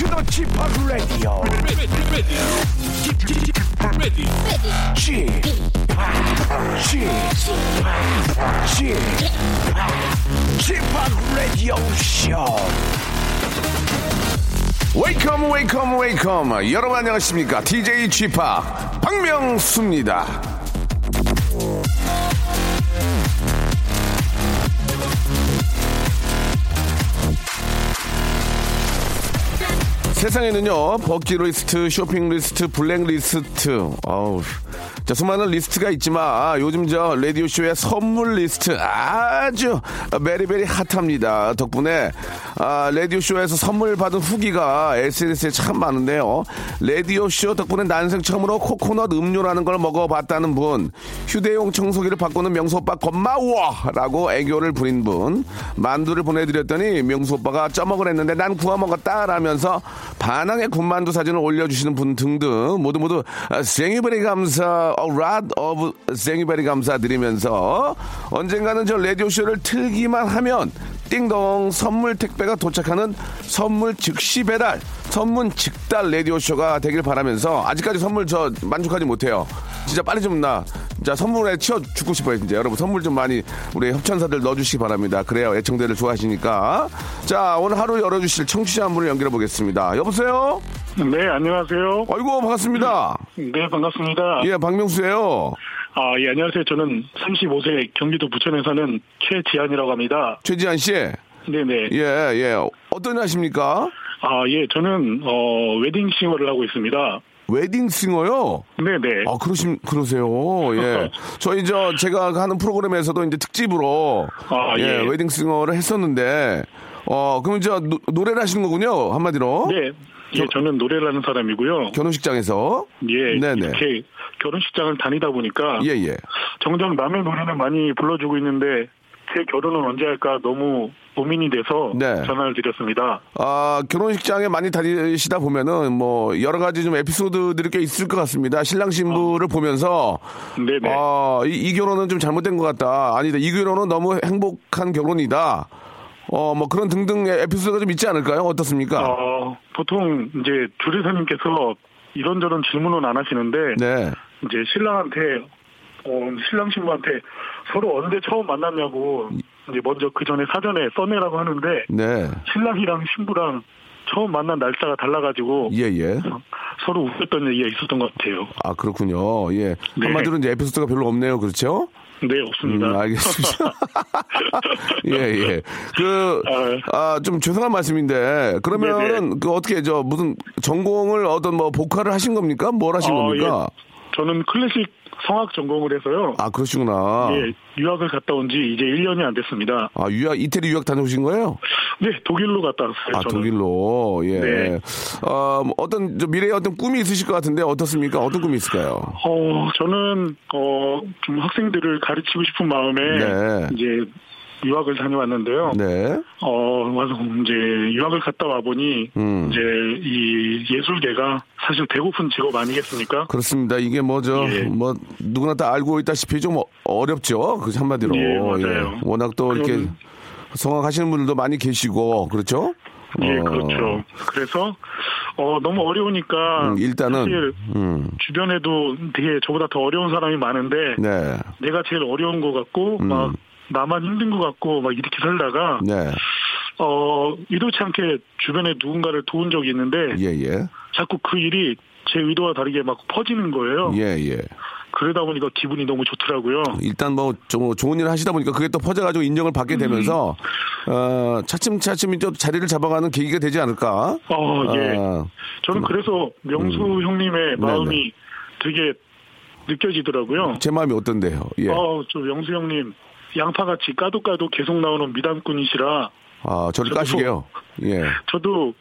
to the Chip Radio. Chip, Chip, Chip, Radio Show. 웨이컴 웨이컴 웨이컴 여러분 안녕하십니까 DJ p 박명수입니다 세상에는요 bucket list 쇼핑 리스트 블랙 리스트. 어우 자 수많은 리스트가 있지만 요즘 저 라디오 쇼의 선물 리스트 아주 very very hot합니다. 덕분에 아, 라디오 쇼에서 선물 받은 후기가 SNS에 참 많은데요. 라디오 쇼 덕분에 난생 처음으로 코코넛 음료라는 걸 먹어봤다는 분 휴대용 청소기를 바꾸는 명수 오빠 고마워 라고 애교를 부린 분 만두를 보내드렸더니 명수 오빠가 쪄먹으랬는데 난 구워 먹었다 라면서 반항의 군만두 사진을 올려주시는 분 등등 모두 모두 생일베리 감사 랏 오브 생일베리 감사드리면서 언젠가는 저 라디오쇼를 틀기만 하면 띵동 선물 택배가 도착하는 선물 즉시 배달 선물 직달 라디오쇼가 되길 바라면서 아직까지 선물 저 만족하지 못해요. 진짜 빨리 좀나 자 선물에 치워 죽고 싶어요 진짜. 여러분 선물 좀 많이 우리 협찬사들 넣어주시기 바랍니다. 그래요 애청자들 좋아하시니까. 자 오늘 하루 열어주실 청취자 한 분을 연결해 보겠습니다. 여보세요? 네, 안녕하세요. 아이고 반갑습니다. 네, 반갑습니다. 예 박명수예요 아, 예, 안녕하세요. 저는 35세 경기도 부천에 사는 최지한이라고 합니다. 최지한 씨 네네. 예, 예. 어떤 일 하십니까? 아, 예, 저는, 어, 웨딩싱어를 하고 있습니다. 웨딩싱어요? 네네. 아, 그러심, 그러세요. 예. 저희 저, 제가 하는 프로그램에서도 이제 특집으로, 아, 예, 예. 웨딩싱어를 했었는데, 어, 그럼 저, 노, 노래를 하시는 거군요. 한마디로. 네. 예, 저는 노래를 하는 사람이고요. 결혼식장에서. 예. 네네. 이렇게 결혼식장을 다니다 보니까. 예, 예. 정작 남의 노래는 많이 불러주고 있는데, 제 결혼은 언제 할까 너무 고민이 돼서 네. 전화를 드렸습니다. 아, 결혼식장에 많이 다니시다 보면은 뭐, 여러 가지 좀 에피소드들이 꽤 있을 것 같습니다. 신랑 신부를 보면서, 네네. 아, 이, 이 결혼은 좀 잘못된 것 같다. 아니다. 이 결혼은 너무 행복한 결혼이다. 어, 뭐 그런 등등의 에피소드가 좀 있지 않을까요? 어떻습니까? 어, 보통 이제 주례사님께서 이런저런 질문은 안 하시는데 네. 이제 신랑한테 어, 신랑 신부한테 서로 언제 처음 만났냐고 이제 먼저 그 전에 사전에 써내라고 하는데 네. 신랑이랑 신부랑 처음 만난 날짜가 달라가지고 예, 예. 서로 웃겼던 얘기가 있었던 것 같아요. 아, 그렇군요. 예. 네. 한마디로 이제 에피소드가 별로 없네요. 그렇죠? 네, 없습니다. 음, 알겠습니다. 예, 예. 그, 아, 좀 죄송한 말씀인데, 그러면은, 네네. 그 어떻게, 저, 무슨, 전공을 어떤 뭐, 복화를 하신 겁니까? 뭘 하신 어, 겁니까? 저는 클래식 성악 전공을 해서요. 아, 그러시구나. 예, 유학을 갔다 온 지 이제 1년이 안 됐습니다. 아, 유학, 이태리 유학 다녀오신 거예요? 네, 독일로 갔다 왔어요. 아, 저는. 독일로. 예. 네. 어, 뭐 어떤, 저 미래에 어떤 꿈이 있으실 것 같은데, 어떻습니까? 어떤 꿈이 있을까요? 어, 저는, 어, 좀 학생들을 가르치고 싶은 마음에, 네. 이제, 유학을 다녀왔는데요. 네. 어, 와서 이제, 유학을 갔다 와 보니, 음. 이제, 이 예술계가 사실 배고픈 직업 아니겠습니까? 그렇습니다. 이게 뭐, 저, 예. 뭐, 누구나 다 알고 있다시피 좀 어- 어렵죠. 그 한마디로. 예, 맞아요. 워낙 또 이렇게 성악하시는 분들도 많이 계시고, 그렇죠? 예, 어, 그렇죠. 그래서, 어, 너무 어려우니까. 음, 일단은, 사실 음, 주변에도 되게 저보다 더 어려운 사람이 많은데, 네. 내가 제일 어려운 것 같고, 막, 나만 힘든 것 같고, 막 이렇게 살다가, 네. 어, 의도치 않게 주변에 누군가를 도운 적이 있는데, 예, 예. 자꾸 그 일이 제 의도와 다르게 막 퍼지는 거예요. 예, 예. 그러다 보니까 기분이 너무 좋더라고요. 일단 뭐 좀 좋은 일을 하시다 보니까 그게 또 퍼져가지고 인정을 받게 되면서 어 차츰차츰 좀 자리를 잡아가는 계기가 되지 않을까? 어, 예. 아, 저는 그래서 명수 형님의 마음이 되게 느껴지더라고요. 제 마음이 어떤데요? 예. 어, 저 명수 형님 양파같이 까도 까도 계속 나오는 미담꾼이시라 아, 저를 저도 까시게요. 예. 저도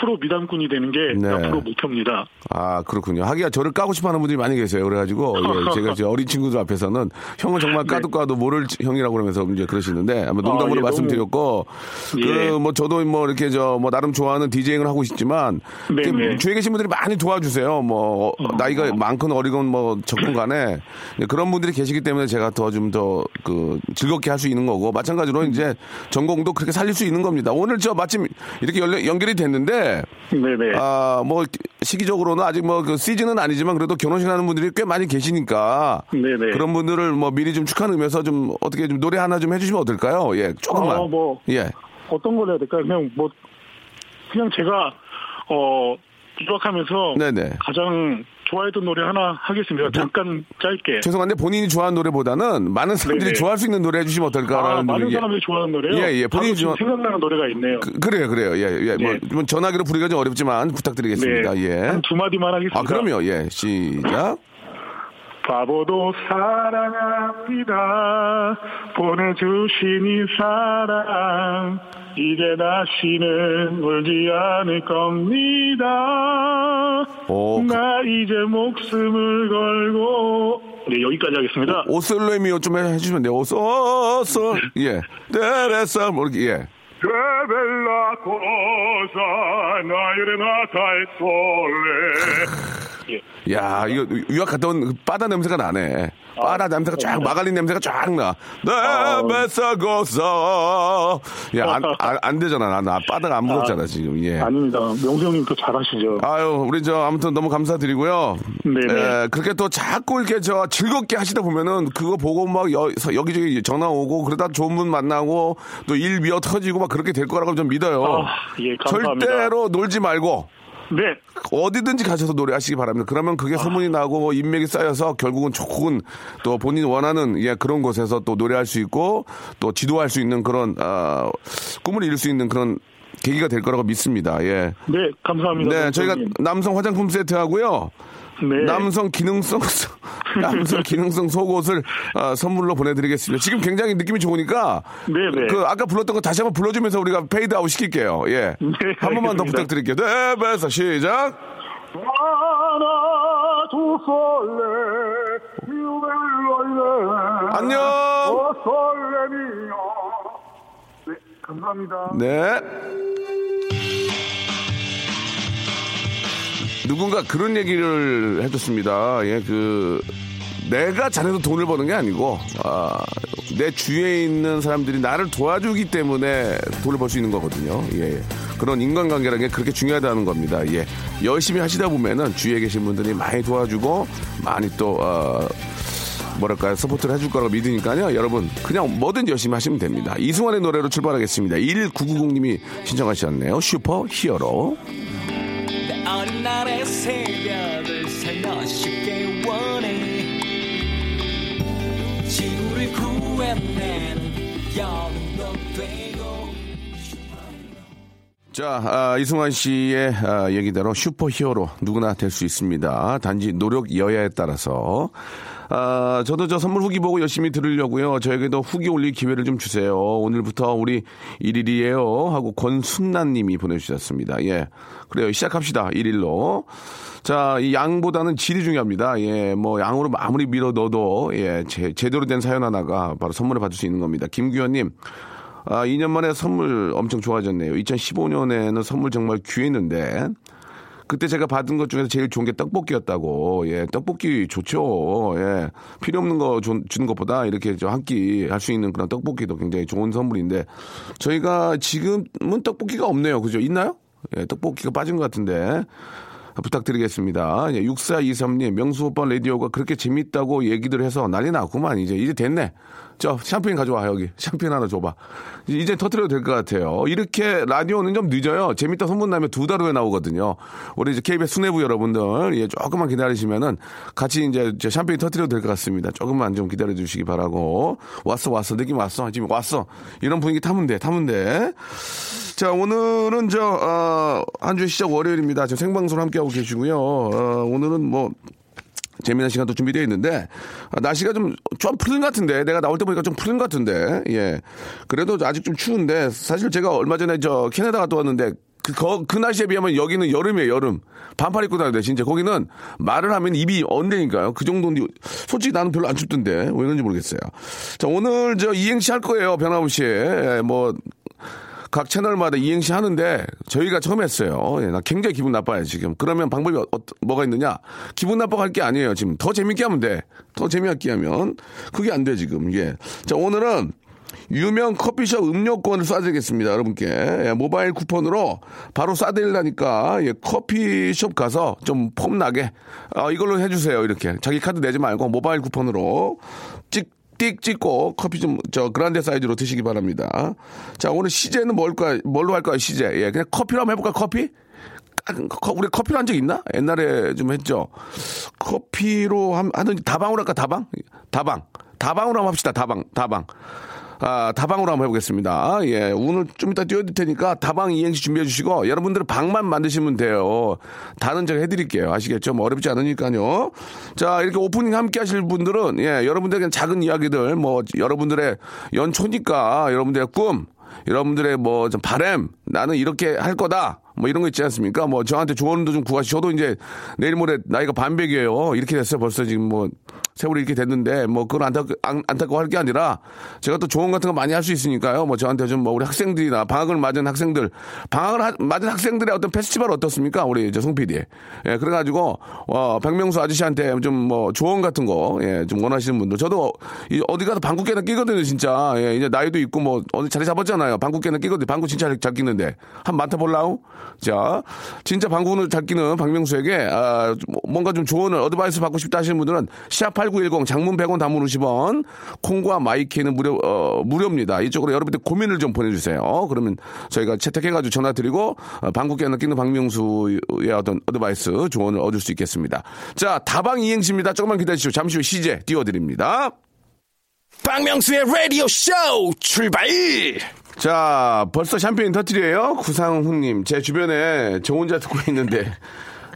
프로 미담꾼이 되는 게 네. 앞으로 목표입니다. 아, 그렇군요. 하기야 저를 까고 싶어 하는 분들이 많이 계세요. 그래가지고, 예, 제가 이제 어린 친구들 앞에서는 형은 정말 까도 까도 모를 형이라고 그러면서 이제 그러시는데, 한번 농담으로 네. 아, 예, 말씀드렸고, 그, 예. 뭐 저도 뭐 이렇게 저, 뭐 나름 좋아하는 디제잉을 하고 싶지만, 네, 네. 주위에 계신 분들이 많이 도와주세요. 뭐, 어, 나이가 많건 어리건 뭐 적건 간에, 예, 그런 분들이 계시기 때문에 제가 더 좀 더 그 즐겁게 할 수 있는 거고, 마찬가지로 이제 전공도 그렇게 살릴 수 있는 겁니다. 오늘 저 마침 이렇게 연결, 연결이 됐는데, 네네. 아, 뭐, 시기적으로는 아직 뭐, 그 시즌은 아니지만 그래도 결혼식 하는 분들이 꽤 많이 계시니까. 네네. 그런 분들을 뭐 미리 좀 축하하는 의미에서 좀 어떻게 좀 노래 하나 좀 해주시면 어떨까요? 예, 조금만. 어, 뭐. 예. 어떤 걸 해야 될까요? 그냥 뭐 그냥 제가 어 유학하면서 네네. 가장 좋아했던 노래 하나 하겠습니다. 잠깐 짧게. 죄송한데 본인이 좋아하는 노래보다는 많은 사람들이 네네. 좋아할 수 있는 노래 해주시면 아, 어떨까라는 많은 분이- 사람들이 좋아하는 노래요. 예, 예, 본인이 좋아- 생각나는 노래가 있네요. 그, 그래요, 그래요. 예, 예. 뭐, 네. 뭐 전화기로 부르기가 좀 어렵지만 부탁드리겠습니다. 네. 예. 한두 마디만 하겠습니다. 아, 그럼요. 예. 시작. 바보도 사랑합니다. 보내주신 이 사랑 이제 다시는 울지 않을 겁니다. 오, 그- 나 이제 목숨을 걸고 네 여기까지 하겠습니다. 오솔레미오 좀 해- 해주시면 돼요. 오솔. 예. 데레사, 뭐, 이렇게, 예. Bella cosa, naire nata e sole. 예. 야, 이거 유학 갔다 온그 바다 냄새가 나네. 바다 냄새가 쫙, 마갈린 냄새가 쫙 나. 네, 뱃사고서. 야, 안, 안, 안 되잖아. 나, 나 바다가 안 무섭잖아, 지금. 예. 아닙니다. 명수 형님 또 잘하시죠. 아유, 우리 저 아무튼 너무 감사드리고요. 네네. 에, 그렇게 또 자꾸 이렇게 저 즐겁게 하시다 보면은 그거 보고 막 여, 기저기 전화 오고 그러다 좋은 분 만나고 또 일 미어 터지고 막 그렇게 될 거라고 좀 믿어요. 아, 예, 감사합니다. 절대로 놀지 말고 네. 어디든지 가셔서 노래하시기 바랍니다. 그러면 그게 아. 소문이 나고 뭐 인맥이 쌓여서 결국은 좋은 또 본인이 원하는 예, 그런 곳에서 또 노래할 수 있고 또 지도할 수 있는 그런 아, 꿈을 이룰 수 있는 그런 계기가 될 거라고 믿습니다. 예. 네, 감사합니다. 네, 저희가. 남성 화장품 세트 하고요. 네. 남성 기능성 남성 기능성 속옷을 아, 선물로 보내드리겠습니다. 지금 굉장히 느낌이 좋으니까 네네. 그 아까 불렀던 거 다시 한번 불러주면서 우리가 페이드 아웃 시킬게요. 예, 네, 한 번만 더 알겠습니다. 부탁드릴게요. 네, 배서 시작. 안녕. 어네 감사합니다 네. 누군가 그런 얘기를 해줬습니다. 예, 그, 내가 잘해서 돈을 버는 게 아니고, 아, 내 주위에 있는 사람들이 나를 도와주기 때문에 돈을 벌 수 있는 거거든요. 예, 예. 그런 인간관계라는 게 그렇게 중요하다는 겁니다. 예. 열심히 하시다 보면은 주위에 계신 분들이 많이 도와주고, 많이 또, 어, 뭐랄까요 support를 해줄 거라고 믿으니까요 여러분 그냥 뭐든 열심히 하시면 됩니다 이승환의 노래로 출발하겠습니다 1990님이 신청하셨네요 super hero 어린 날의 새벽을 살며시 원해. 지구를 구해내는 영웅도 되고 자 아, 이승환 씨의 아, 얘기대로 super hero 누구나 될 수 있습니다. 단지 노력 여하에 따라서 아, 저도 저 선물 후기 보고 열심히 들으려고요. 저에게도 후기 올릴 기회를 좀 주세요. 오늘부터 우리 1일이에요. 하고 권순난 님이 보내주셨습니다. 예. 그래요. 시작합시다. 1일로. 자, 이 양보다는 질이 중요합니다. 예, 뭐, 양으로 아무리 밀어 넣어도, 예, 제, 제대로 된 사연 하나가 바로 선물을 받을 수 있는 겁니다. 김규현님, 아, 2년 만에 선물 엄청 좋아졌네요. 2015년에는 선물 정말 귀했는데, 그때 제가 받은 것 중에서 제일 좋은 게 떡볶이였다고. 예, 떡볶이 좋죠. 예, 필요 없는 거 주, 는 것보다 이렇게 한 끼 할 수 있는 그런 떡볶이도 굉장히 좋은 선물인데 저희가 지금은 떡볶이가 없네요. 그죠? 있나요? 예, 떡볶이가 빠진 것 같은데. 부탁드리겠습니다. 예, 6423님, 명수 오빠 라디오가 그렇게 재밌다고 얘기들 해서 난리 났구만. 이제, 이제 됐네. 저, 샴페인 가져와, 여기. 샴페인 하나 줘봐. 이제 터트려도 될 것 같아요. 이렇게 라디오는 좀 늦어요. 재밌다 소문 나면 두 달 후에 나오거든요. 우리 이제 KBS 수뇌부 여러분들, 예, 조금만 기다리시면은 같이 이제 저 샴페인 터트려도 될 것 같습니다. 조금만 좀 기다려 주시기 바라고. 왔어, 왔어. 느낌 왔어. 지금 왔어. 이런 분위기 타면 돼, 타면 돼. 자, 오늘은 저, 어, 한주 시작 월요일입니다. 지금 생방송 함께 하고 계시고요. 어, 오늘은 뭐, 재미난 시간도 준비되어 있는데 아, 날씨가 좀 좀 푸른 것 같은데 내가 나올 때 보니까 좀 푸른 것 같은데 예. 그래도 아직 좀 추운데 사실 제가 얼마 전에 저 캐나다 갔다 왔는데 그, 거- 그 날씨에 비하면 여기는 여름이에요 여름. 반팔 입고 다니는데 진짜 거기는 말을 하면 입이 언대니까요. 그 정도인데 솔직히 나는 별로 안 춥던데 왜 그런지 모르겠어요. 자 오늘 저 이행시 할 거예요 변함없이. 예, 뭐 각 채널마다 이행시 하는데 저희가 처음 했어요. 예, 나 굉장히 기분 나빠요 지금. 그러면 방법이 어, 뭐가 있느냐? 기분 나빠가 할게 아니에요 지금. 더 재밌게 하면 돼. 더 재미있게 하면 그게 안 돼 지금. 예. 자 오늘은 유명 커피숍 음료권을 쏴드리겠습니다 여러분께 예, 모바일 쿠폰으로 바로 쏴드리려니까 예, 커피숍 가서 좀 폼나게 어, 이걸로 해주세요 이렇게 자기 카드 내지 말고 모바일 쿠폰으로 찍 띡 찍고 커피 좀 저 그란데 사이즈로 드시기 바랍니다. 자 오늘 시제는 뭘까 뭘로 할까요 시제? 예 그냥 커피로 한번 해볼까 커피? 아, 커- 우리 커피로 한 적 있나? 옛날에 좀 했죠. 커피로 한, 하는 다방으로 할까 다방? 다방 다방으로 한번 합시다 다방 다방. 아, 다방으로 한번 해보겠습니다. 예, 오늘 좀 이따 띄워드릴 테니까 다방 이행시 준비해 주시고 여러분들은 방만 만드시면 돼요. 다는 제가 해드릴게요. 아시겠죠? 뭐 어렵지 않으니까요. 자, 이렇게 오프닝 함께 하실 분들은 예, 여러분들에게 작은 이야기들 뭐 여러분들의 연초니까 여러분들의 꿈, 여러분들의 뭐 좀 바램, 나는 이렇게 할 거다. 뭐 이런 거 있지 않습니까? 뭐 저한테 조언도 좀 구하시. 저도 이제 내일 모레 나이가 반백이에요. 이렇게 됐어요. 벌써 지금 뭐 세월이 이렇게 됐는데 뭐 그건 안타 안, 안타까워 할 게 아니라 제가 또 조언 같은 거 많이 할 수 있으니까요. 뭐 저한테 좀 뭐 우리 학생들이나 방학을 맞은 학생들, 방학을 하- 맞은 학생들의 어떤 페스티벌 어떻습니까? 우리 저송 PD. 예, 그래가지고 어 박명수 아저씨한테 좀 뭐 조언 같은 거 예, 좀 원하시는 분들 저도 이 어디 가서 방구 깨나 끼거든요, 진짜. 예, 이제 나이도 있고 뭐 어디 자리 잡았잖아요. 방구 깨나 끼거든요. 방구 진짜 잘 끼는데 한 맡아 볼라우? 자, 진짜 방구를 잘 끼는 박명수에게 아, 뭔가 좀 조언을 advice 받고 싶다 하시는 분들은 샵8910 장문 100원 단문 50원 콩과 마이K는 무료 어, 무료입니다. 이쪽으로 여러분들 고민을 좀 보내 주세요. 그러면 저희가 채택해 가지고 전화 드리고 어, 방구 깨나 끼는 박명수의 어떤 advice 조언을 얻을 수 있겠습니다. 자, 다방 이행시입니다. 조금만 기다리시죠. 잠시 후 시제 띄워 드립니다. 박명수의 라디오 쇼 출발! 자, 벌써 샴페인 터트려요? 구상훈님. 제 주변에 저 혼자 듣고 있는데,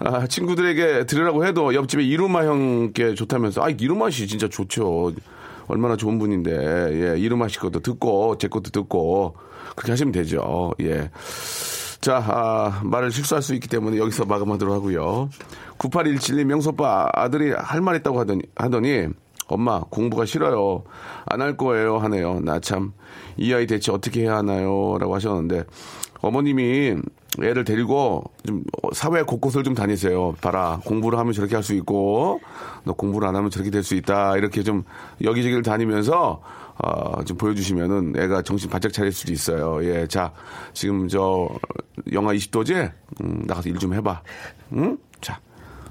아, 친구들에게 들으라고 해도 옆집에 이루마 형께 좋다면서, 아, 이루마 씨 진짜 좋죠. 얼마나 좋은 분인데, 예, 이루마 씨 것도 듣고, 제 것도 듣고, 그렇게 하시면 되죠. 예. 자, 아, 말을 실수할 수 있기 때문에 여기서 마감하도록 하고요. 9817님 명소빠 아들이 할 말 있다고 하더니, 하더니 엄마 공부가 싫어요. 안 할 거예요 하네요. 나 참 이 아이 대체 어떻게 해야 하나요? 라고 하셨는데 어머님이 애를 데리고 좀 사회 곳곳을 좀 다니세요. 봐라 공부를 하면 저렇게 할 수 있고 너 공부를 안 하면 저렇게 될 수 있다. 이렇게 좀 여기저기를 다니면서 어, 좀 보여주시면은 애가 정신 바짝 차릴 수도 있어요. 예, 자 지금 저 영하 20도지? 음, 나가서 일 좀 해봐. 응? 자,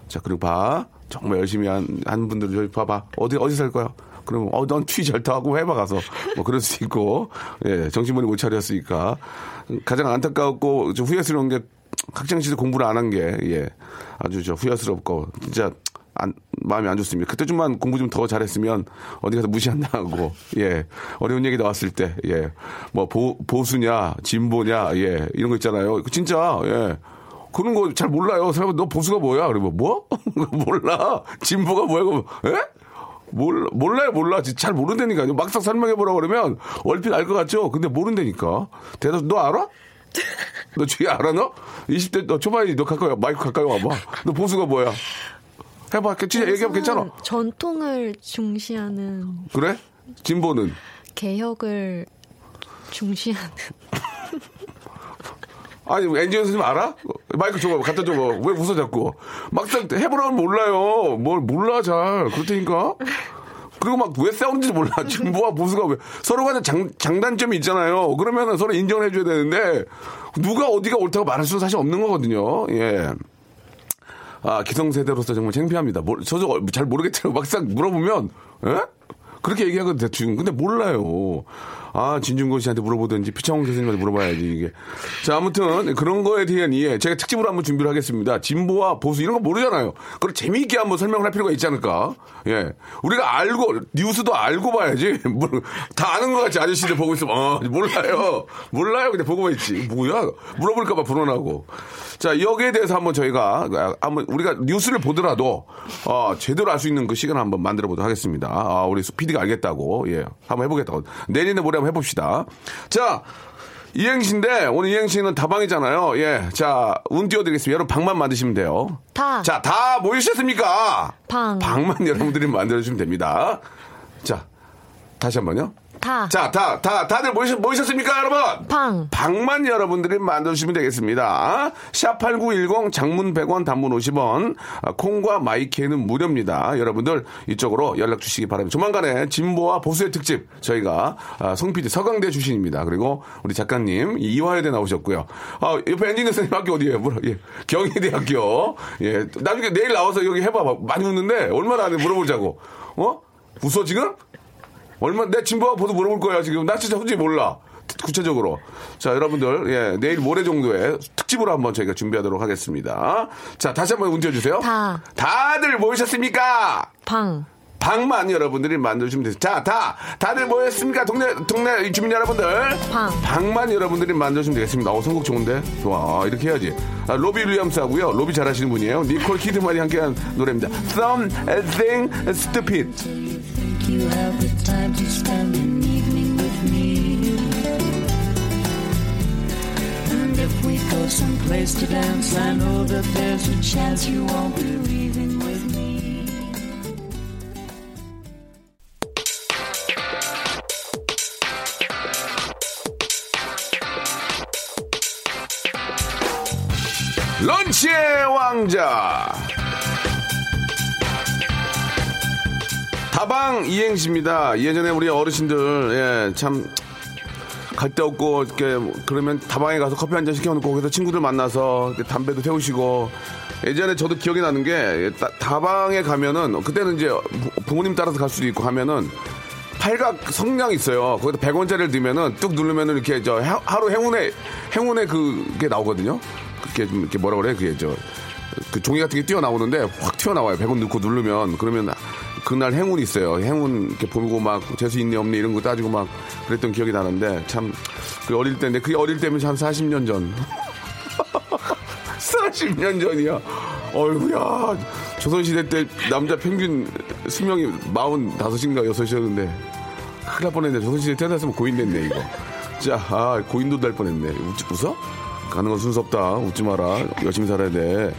자 그리고 봐. 정말 열심히 한, 한 분들 저기 봐봐. 어디 어디 살 거야? 그러면 어, 넌튀 절타하고 해봐 가서 뭐 그럴 수 있고 예 정신머리 못 차렸으니까 가장 좀 후회스러운 게 학창 시절 공부를 안 한 게 예 아주 저 후회스럽고 진짜 안, 마음이 안 좋습니다. 그때 좀만 공부 좀 더 잘했으면 어디 가서 무시 안 당하고 예 어려운 얘기 나왔을 때예뭐 보수냐 진보냐 예 이런 거 있잖아요. 진짜 예 그런 거 잘 몰라요. 사람 너 보수가 뭐야? 그러면 뭐? 몰라. 진보가 뭐야? 그러면 예? 몰라, 몰라요, 몰라. 잘 모른다니까요. 막상 설명해보라 그러면 얼핏 알 것 같죠? 근데 모른다니까. 대답, 너 알아? 너 뒤에 알아, 너? 20대, 너 초반에 너 가까이, 와, 마이크 가까이 와봐. 너 보수가 뭐야? 해봐. 진짜 얘기하면 괜찮아. 전통을 중시하는 그래? 진보는? 개혁을 중시하는 아니, 엔지니어 선생님 알아? 마이크 줘봐. 갖다 줘봐. 왜 웃어 자꾸. 막상 해보라면 몰라요. 뭘 몰라, 잘. 그렇다니까? 그리고 막 왜 싸우는지 몰라. 진보와 보수가 왜. 서로 간에 장, 장단점이 있잖아요. 그러면은 서로 인정을 해줘야 되는데, 누가 어디가 옳다고 말할 수는 사실 없는 거거든요. 예. 아, 기성세대로서 정말 창피합니다. 뭘, 저도 잘 모르겠더라고. 막상 물어보면, 예? 그렇게 얘기하거든, 대충. 근데 몰라요. 아, 진중권 씨한테 물어보든지 피창홍 선생님한테 물어봐야지, 이게. 자, 아무튼 그런 거에 대한 이해. 제가 특집으로 한번 준비를 하겠습니다. 진보와 보수 이런 거 모르잖아요. 그걸 재미있게 한번 설명을 할 필요가 있지 않을까? 예. 우리가 알고, 뉴스도 알고 봐야지. 뭘, 다 아는 것 같이 아저씨들 보고 있으면, 어, 몰라요. 몰라요. 그냥 보고만 있지. 뭐야? 물어볼까 봐 불안하고. 자, 여기에 대해서 한번 저희가, 아, 한번 우리가 뉴스를 보더라도, 어, 제대로 알 수 있는 그 시간을 한번 만들어 보도록 하겠습니다. 아, 우리 PD가 알겠다고. 예. 한번 해보겠다고. 내년에 모레 한번 해봅시다. 자, 이행시인데, 오늘 이행시는 다방이잖아요. 예. 자, 운 띄워드리겠습니다. 여러분 방만 만드시면 돼요. 다. 자, 다 모이셨습니까? 방. 방만 여러분들이 만들어주시면 됩니다. 자, 다시 한 번요. 다. 자, 다, 다, 다들 모이셨, 모이셨습니까, 여러분? 방. 방만 여러분들이 만들어주시면 되겠습니다. 샵8910 장문 100원 단문 50원 아, 콩과 마이케는 무료입니다. 여러분들 이쪽으로 연락 주시기 바랍니다. 조만간에 진보와 보수의 특집 저희가 아, 송PD 서강대 출신입니다. 그리고 우리 작가님 이화여대 나오셨고요. 아, 옆에 엔지니어 선생님 학교 어디예요? 뭐라, 예. 경희대학교. 예. 나중에 내일 나와서 여기 해봐. 많이 웃는데 얼마나 안 해? 물어보자고. 어? 웃어 지금? 얼마 내 진보와 보도 물어볼 거야 지금. 나 진짜 솔직히 몰라. 구체적으로. 자 여러분들 예 내일 모레 정도에 특집으로 한번 저희가 준비하도록 하겠습니다. 자 다시 한번 운띄워 주세요. 다. 다들 모이셨습니까? 방. 방만 여러분들이 만들어주시면 돼요. 자 다. 다들 모였습니까? 동네 동네 주민 여러분들? 방. 방만 여러분들이 만들어주시면 되겠습니다. 어 선곡 좋은데? 좋아. 이렇게 해야지. 아, 로비 윌리엄스 하고요. 로비 잘하시는 분이에요. 니콜 키드만이 함께한 노래입니다. Something Stupid you have the time to spend an evening with me. And if we go someplace to dance, I know that there's a chance you won't be leaving with me. 런치의 왕자 다방 이행시입니다. 예전에 우리 어르신들 예, 참 갈데 없고 이렇게 그러면 다방에 가서 커피 한 잔 시켜놓고 거기서 친구들 만나서 담배도 태우시고 예전에 저도 기억이 나는 게 다- 다방에 가면은 그때는 이제 부- 부모님 따라서 갈 수도 있고 하면은 팔각 성냥 있어요. 거기다 100원짜리를 넣으면은 뚝 누르면은 이렇게 저 하- 하루 행운의 행운의 그게 나오거든요. 그게 좀 이렇게 뭐라 그래? 그게 저 그 종이 같은 게 뛰어나오는데 확 튀어나와요. 100원 넣고 누르면 그러면 그날 행운이 있어요. 행운 이렇게 보고 막 재수 있니 없니 이런 거 따지고 막 그랬던 기억이 나는데 참 그 어릴 때인데 그게 어릴 때면 참 40년 전. 40년 전이야. 어이구야. 조선시대 때 남자 평균 수명이 45인가 6이었는데 큰일 날 뻔했네. 조선시대 태어났으면 고인 됐네, 이거. 자, 아, 고인도 될 뻔했네. 웃, 웃어? 가는 건 순서 없다. 웃지 마라. 열심히 살아야 돼.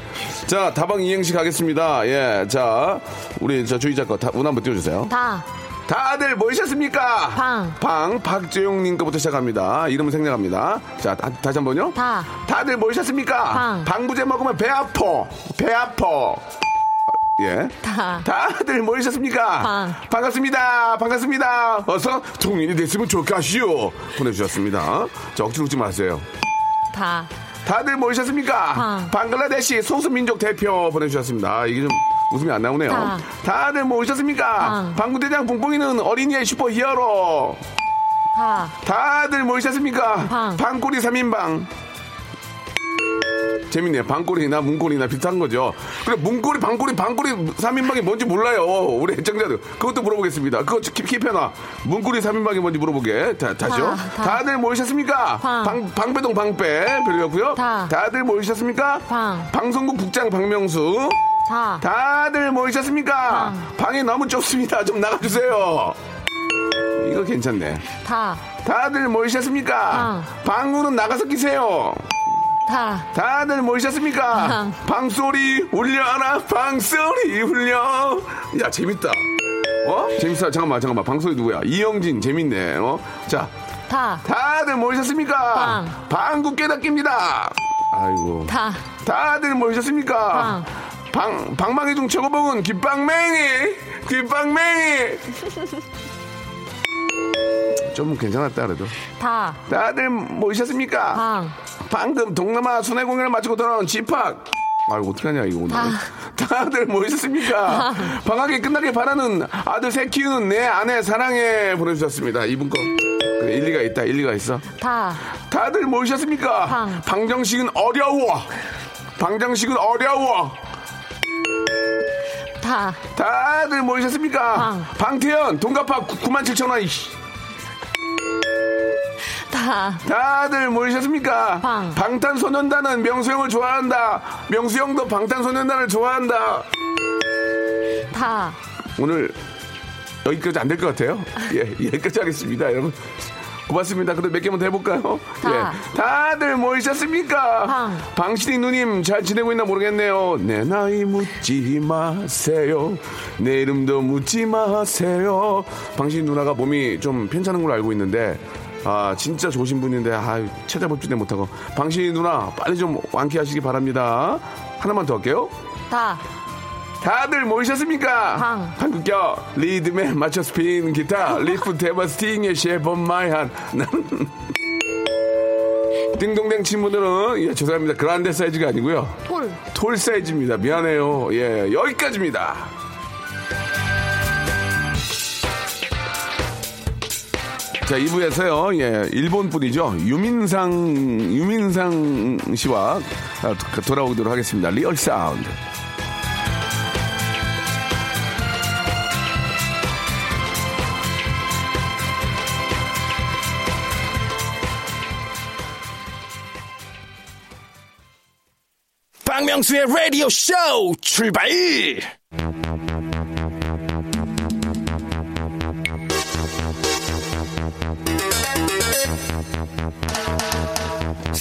자, 다방 이행시 가겠습니다. 예. 자, 우리 저 주희 작가, 다, 운 한번 띄워주세요. 다. 다들 모이셨습니까? 방. 방, 박재용님 거부터 시작합니다. 이름은 생략합니다. 자, 다, 다시 한 번요. 다. 다들 모이셨습니까? 방. 방부제 먹으면 배 아파. 배 아파. 예. 다. 다들 모이셨습니까? 방. 반갑습니다. 반갑습니다. 어서 통일이 됐으면 좋겠시오. 보내주셨습니다. 자, 억지로 웃지 마세요. 다. 다들 모이셨습니까? 방. 방글라데시 소수민족 대표 보내주셨습니다. 아, 이게 좀 웃음이 안 나오네요. 다. 다들 모이셨습니까? 방. 방구대장 뽕뽕이는 어린이의 슈퍼 히어로. 다. 다들 모이셨습니까? 방. 방꼬리 3인방. 재밌네요. 방꼬리나 문꼬리나 비슷한 거죠. 그래, 문꼬리, 방꼬리, 방꼬리 3인방이 뭔지 몰라요. 우리 애청자들. 그것도 물어보겠습니다. 그거 킵, 킵해놔. 문꼬리 3인방이 뭔지 물어보게. 다, 다시요. 다, 다. 다들 모이셨습니까? 방. 방, 방배동 방배. 별로였고요. 다. 다들 모이셨습니까? 방. 방송국 국장 박명수. 다. 다들 모이셨습니까? 방이 너무 좁습니다. 좀 나가주세요. 이거 괜찮네. 다. 다들 모이셨습니까? 방구는 나가서 끼세요. 다. 다들 모이셨습니까? 방. 방소리 울려라 방소리 울려 야 재밌다 어? 재밌어 잠깐만 잠깐만 방소리 누구야 이영진 재밌네 어? 자 다. 다들 모이셨습니까? 방. 방구 깨닫기입니다 아이고 다. 다들 모이셨습니까? 방, 방망이 중 최고봉은 귓방맹이 귓방맹이 좀 괜찮았다 그래도 다. 다들 모이셨습니까? 방. 방금 동남아 순회 공연을 마치고 돌아온 집합. 아이고 어떡하냐 이거 오늘. 다들 모이셨습니까? 방학이 끝나길 바라는 아들 새 키우는 내 아내 사랑해 보내주셨습니다. 이분 거 그래, 일리가 있다, 일리가 있어. 다. 다들 모이셨습니까? 방. 방정식은 어려워. 방정식은 어려워. 다. 다들 모이셨습니까? 방. 방태현, 돈갚아 9만 7천 원. 이씨. 다. 다들 모이셨습니까? 방. 방탄소년단은 명수형을 좋아한다. 명수형도 방탄소년단을 좋아한다. 다. 오늘 여기까지 안 될 것 같아요. 예, 여기까지 하겠습니다, 여러분. 고맙습니다. 그래도 몇 개만 더 해볼까요? 다. 예. 다들 모이셨습니까? 방. 방신이 누님 잘 지내고 있나 모르겠네요. 내 나이 묻지 마세요. 내 이름도 묻지 마세요. 방신이 누나가 몸이 좀 편찮은 걸로 알고 있는데, 아, 진짜 좋으신 분인데, 아 찾아보지도 못하고. 방신이 누나, 빨리 좀 완쾌하시기 바랍니다. 하나만 더 할게요. 다. 다들 모이셨습니까? 방. 한국격 리듬에 맞춰 스피는 기타 리프 테버 스팅의 쉐본 마이한 띵동댕 친구들은 예 죄송합니다 그란데 사이즈가 아니고요 톨. 톨 사이즈입니다 미안해요 예 여기까지입니다 자 2부에서요 예 일본 분이죠. 유민상 유민상 씨와 아, 도- 돌아오도록 하겠습니다. 리얼 사운드. 박명수의 라디오 쇼 출발!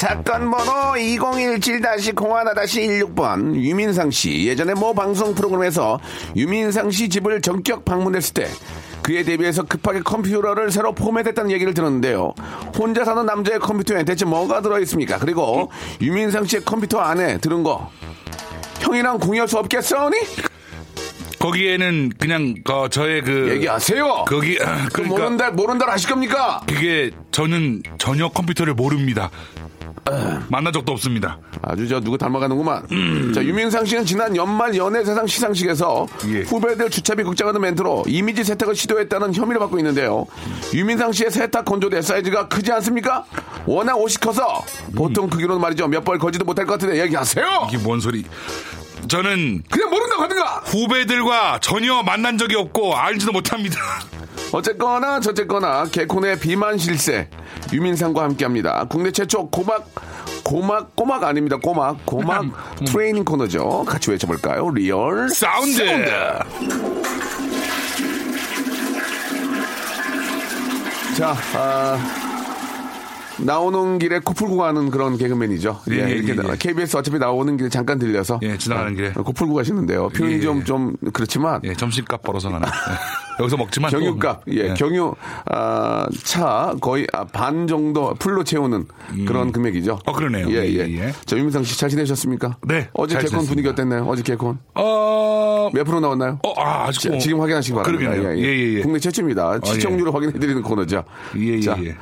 사건 번호 2017-01-16번 유민상 씨 예전에 모 방송 프로그램에서 유민상 씨 집을 전격 방문했을 때 그에 대비해서 급하게 컴퓨터를 새로 포맷했다는 얘기를 들었는데요. 혼자 사는 남자의 컴퓨터에 대체 뭐가 들어있습니까? 그리고 유민상 씨의 컴퓨터 안에 들은 거 형이랑 공유할 수 없겠어니? 거기에는 그냥 어, 저의 그 얘기하세요. 거기 아, 그 그러니까 모른다 모른다 아실 겁니까? 그게 저는 전혀 컴퓨터를 모릅니다. 만난 적도 없습니다. 아주 저 누구 닮아가는구만. 자, 유민상 씨는 지난 연말 연예세상 시상식에서 예. 후배들 주차비 걱정하는 멘트로 이미지 세탁을 시도했다는 혐의를 받고 있는데요. 유민상 씨의 세탁 건조대 사이즈가 크지 않습니까? 워낙 옷이 커서 보통 크기로는 말이죠. 몇 벌 걸지도 못할 것 같은데 얘기하세요. 이게 뭔 소리? 저는 그냥 모른다고 하든가. 후배들과 전혀 만난 적이 없고 알지도 못합니다. 어쨌거나 저쨌거나 개콘의 비만 실세 유민상과 함께합니다. 국내 최초 고막 고막 꼬막 아닙니다. 꼬막 고막 트레이닝 코너죠. 같이 외쳐볼까요? real sound. 자, 아, 나오는 길에 코 풀고 가는 그런 개그맨이죠. 예, 예, 예, 이렇게 예, 나- 예. KBS 어차피 나오는 길에 잠깐 들려서 예, 지나가는 길에. 코 풀고 가시는데요. 표현이 예, 예. 좀, 좀 그렇지만 예, 점심값 벌어서. 예. 여기서 먹지만 또- 경유값, 예, 경유 아, 차 거의 아, 반 정도 풀로 채우는 그런 금액이죠. 어, 그러네요. 예, 예, 예. 예. 자, 유민상 씨 잘 지내셨습니까? 네, 어제 잘 개콘 분위기. 어땠나요? 어제 개콘 어, 몇 프로 나왔나요? 어, 아, 아직 자, 뭐- 지금 확인하시기 어, 바랍니다. 그러겠네요. 예, 예, 예. 국내 최초입니다. 시청률을 확인해 드리는 코너죠. 예, 예, 자, 예.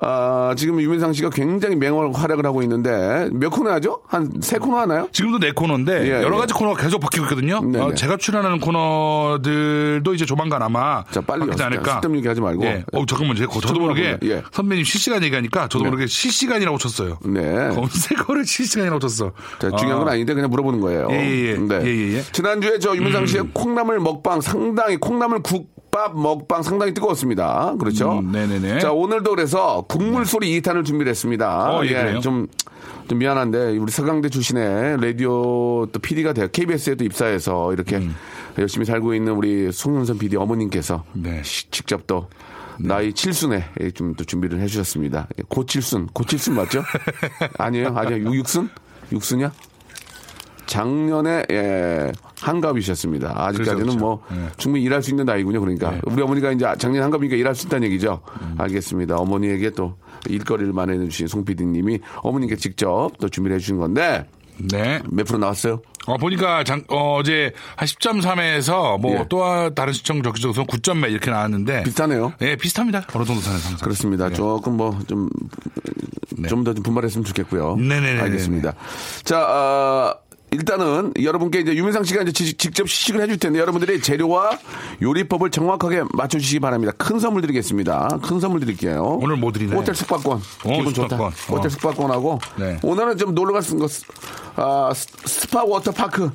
아, 지금 유민상 씨가 굉장히 맹활 활약을 하고 있는데 몇 코너 하죠? 한 세 코너 하나요? 지금도 네 코너인데 예, 여러 예. 가지 코너가 계속 바뀌고 있거든요. 네네. 어, 제가 출연하는 코너들도 이제 조만간 아마 자, 빨리요. 바뀌지 않을까. 쓸데없는 얘기 하지 말고. 예. 어, 잠깐만, 제가 저도 시청률 모르게. 예. 선배님 실시간 얘기하니까 저도 네. 모르게 실시간이라고 쳤어요. 네. 검색어를 실시간이라고 쳤어. 자, 중요한 건 아. 아닌데 그냥 물어보는 거예요. 예, 예, 예. 네. 예, 예, 예. 지난주에 저 유민상 씨의 콩나물 먹방 상당히 콩나물 국밥 먹방 상당히 뜨거웠습니다. 그렇죠? 음, 네네네. 자, 오늘도 그래서 국물 소리 2탄을 준비를 했습니다. 어, 예, 그래요? 좀, 좀 미안한데 우리 서강대 출신의 라디오 또 PD가 돼요. KBS에 도 입사해서 이렇게 음. 열심히 살고 있는 우리 송윤선 PD 어머님께서 네. 시- 직접 또 나이 칠순에 좀 또 준비를 해주셨습니다. 고칠순, 고칠순 맞죠? 아니에요, 아니요, 육- 육순, 육순이야? 작년에 예, 한갑이셨습니다. 아직까지는 그렇죠, 뭐 그렇죠. 예. 충분히 일할 수 있는 나이군요. 그러니까 네. 우리 어머니가 이제 작년 한갑이니까 일할 수 있다는 얘기죠. 음. 알겠습니다. 어머니에게 또 일거리를 마련해 주신 송 PD님이 어머니께 직접 또 준비를 해 주신 건데 네. 몇 프로 나왔어요? 어, 보니까 장, 어, 어제 한 10.3에서 뭐 예. 또 다른 시청 적기적으로 9점 몇 이렇게 나왔는데. 비슷하네요. 예, 비슷합니다. 어느 정도 선에서 항상. 그렇습니다. 예. 조금 뭐좀좀더 좀 분발했으면 좋겠고요. 네네네네네. 알겠습니다. 자, 아, 일단은 여러분께 이제 유민상 씨가 이제 지- 직접 시식을 해줄 텐데 여러분들이 재료와 요리법을 정확하게 맞춰주시기 바랍니다. 큰 선물 드리겠습니다. 큰 선물 드릴게요. 오늘 뭐 드리나요? 호텔 숙박권. 기분 좋다. 숙박권. 호텔 어. 숙박권하고 네. 오늘은 좀 놀러 갔은 것 아, 스- 스파 워터파크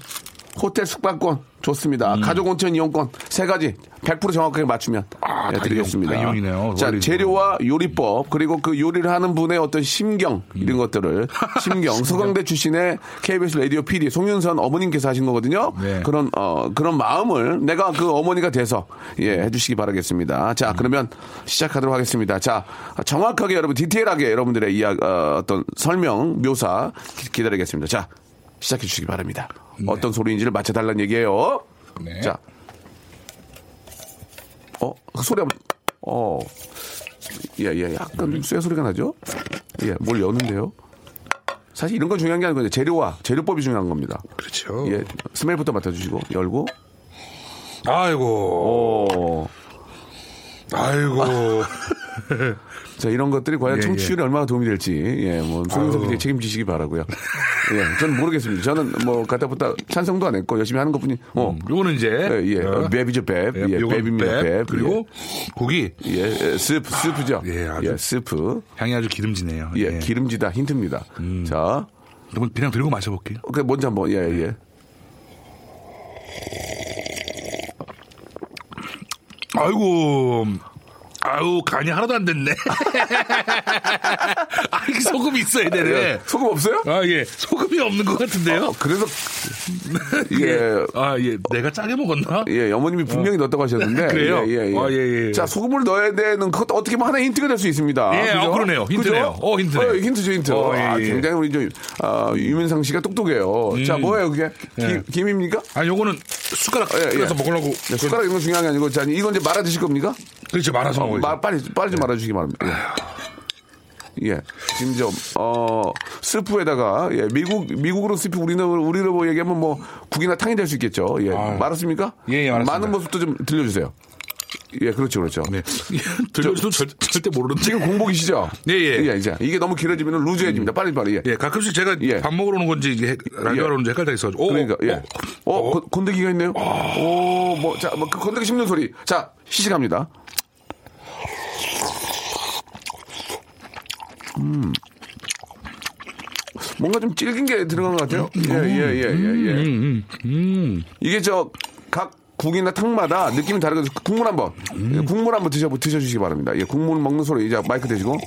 호텔 숙박권 좋습니다. 가족 온천 이용권 세 가지 100% 정확하게 맞추면 음. 아, 예, 다 드리겠습니다. 이용, 다 이용 이네요. 자. 재료와 요리법 그리고 그 요리를 하는 분의 어떤 심경 이런 것들을 심경 서강대 출신의 KBS 라디오 PD 송윤선 어머님께서 하신 거거든요. 네. 그런 어 그런 마음을 내가 그 어머니가 돼서 예 해 주시기 바라겠습니다. 음. 자 그러면 시작하도록 하겠습니다. 자 정확하게 여러분 디테일하게 여러분들의 이야 어, 어떤 설명 묘사 기- 기다리겠습니다. 자 시작해 주시기 바랍니다. 어떤 소리인지를 맞춰달라는 얘기예요. 네. 자, 어, 그 소리 한번, 어, 예, 예, 약간 쇠 소리가 나죠? 예, 뭘 여는데요? 사실 이런 건 중요한 게 아니고 재료와 재료법이 중요한 겁니다. 그렇죠. 예, smell부터 맡아주시고 열고, 아이고, 오, 아이고. 자 이런 것들이 과연 예, 청취율에 얼마나 도움이 될지, 예, 뭐 아유. PD 책임지시기 바라고요. 예, 저는 모르겠습니다. 저는 뭐 갖다부터 찬성도 안 했고 열심히 하는 것 뿐이, 어, 요거는 이제. 예, 예, 어, 밥이죠, 밥, 예, 밥입니다, 밥. 밥, 그리고 고기. 예, 예, 스프, 스프죠. 예, 아주- 예, 스프. 향이 아주 기름지네요. 예, 기름지다 힌트입니다. 자, 그럼 그냥 들고 마셔볼게요. 그 먼저 한번 예, 예. 아이고. 아유, 간이 하나도 안 됐네. 아, 이게 소금이 있어야 되네. 예. 소금 없어요? 아, 예. 소금이 없는 것 같은데요? 어, 그래서 예. 아, 예. 내가 짜게 먹었나? 예, 어머님이 분명히 넣었다고 하셨는데. 그래요? 예, 예, 예. 아, 예, 예. 자, 소금을 넣어야 되는 그것도 어떻게 보면 하나의 힌트가 될 수 있습니다. 예, 아, 그러네요. 힌트네요. 그죠? 어, 힌트네. 어, 힌트죠, 힌트. 어, 예, 아, 예. 굉장히 우리 저, 아, 유민상 씨가 똑똑해요. 자, 뭐예요, 그게? 예. 김, 김입니까? 아, 요거는 숟가락 예, 예. 끓여서 먹으려고. 네, 숟가락 이런 건 중요한 게 아니고, 자, 이건 이제 말아 드실 겁니까? 그렇죠. 말아서 어, 먹어야죠. 마- 빨리 빨리 좀 말아 주시기 바랍니다. 예. 예. 지금 좀, 어, 스프에다가, 예, 미국, 미국으로 스프, 우리는, 우리로 얘기하면 뭐, 국이나 탕이 될 수 있겠죠. 예. 아유. 말았습니까? 예, 예, 말았습니다. 많은 모습도 좀 들려주세요. 예, 그렇죠, 그렇죠. 네. 들려줘도 절, 절대 모르는데. 지금 공복이시죠? 예, 예. 예, 이제. 이게 너무 길어지면 루즈해집니다. 빨리, 빨리. 예. 예, 가끔씩 제가 예. 밥 먹으러 오는 건지 이게 라디오 예. 하러 오는지 헷갈려 있어가지고. 오, 그러니까, 예. 어, 어. 건- 건더기가 있네요. 오, 뭐, 자, 뭐, 그 건더기 씹는 소리. 자, 시식합니다. 음. 뭔가 좀 질긴 게 들어간 것 같아요. 예, 예, 예, 예, 예. 이게 저, 각 국이나 탕마다 느낌이 다르거든요. 국물 한 번. 예, 국물 한번 드셔, 드셔 주시기 바랍니다. 예, 국물 먹는 소리. 이제 마이크 대시고.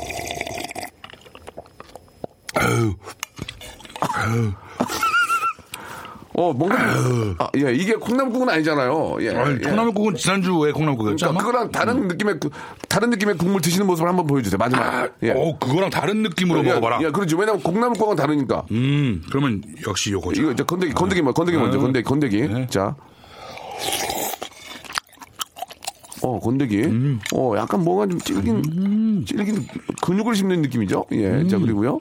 어, 뭔가. 좀- 아, 예, 이게 콩나물국은 아니잖아요. 예. 아니, 예. 콩나물국은 지난주에 콩나물국이었죠. 그러니까? 그거랑 다른 느낌의, 그- 다른 느낌의 국물 드시는 모습을 한번 보여주세요. 마지막. 아, 예. 어, 그거랑 다른 느낌으로 예, 먹어봐라. 예, 그렇죠. 왜냐면 콩나물국은 다르니까. 음, 그러면 역시 요거죠. 이거 이제 건더기, 건더기, 뭐, 건더기 먼저, 아. 건더기, 건더기. 네. 자. 어, 건더기. 음. 어, 약간 뭔가 좀 질긴, 질긴 근육을 씹는 느낌이죠. 예. 음. 자, 그리고요.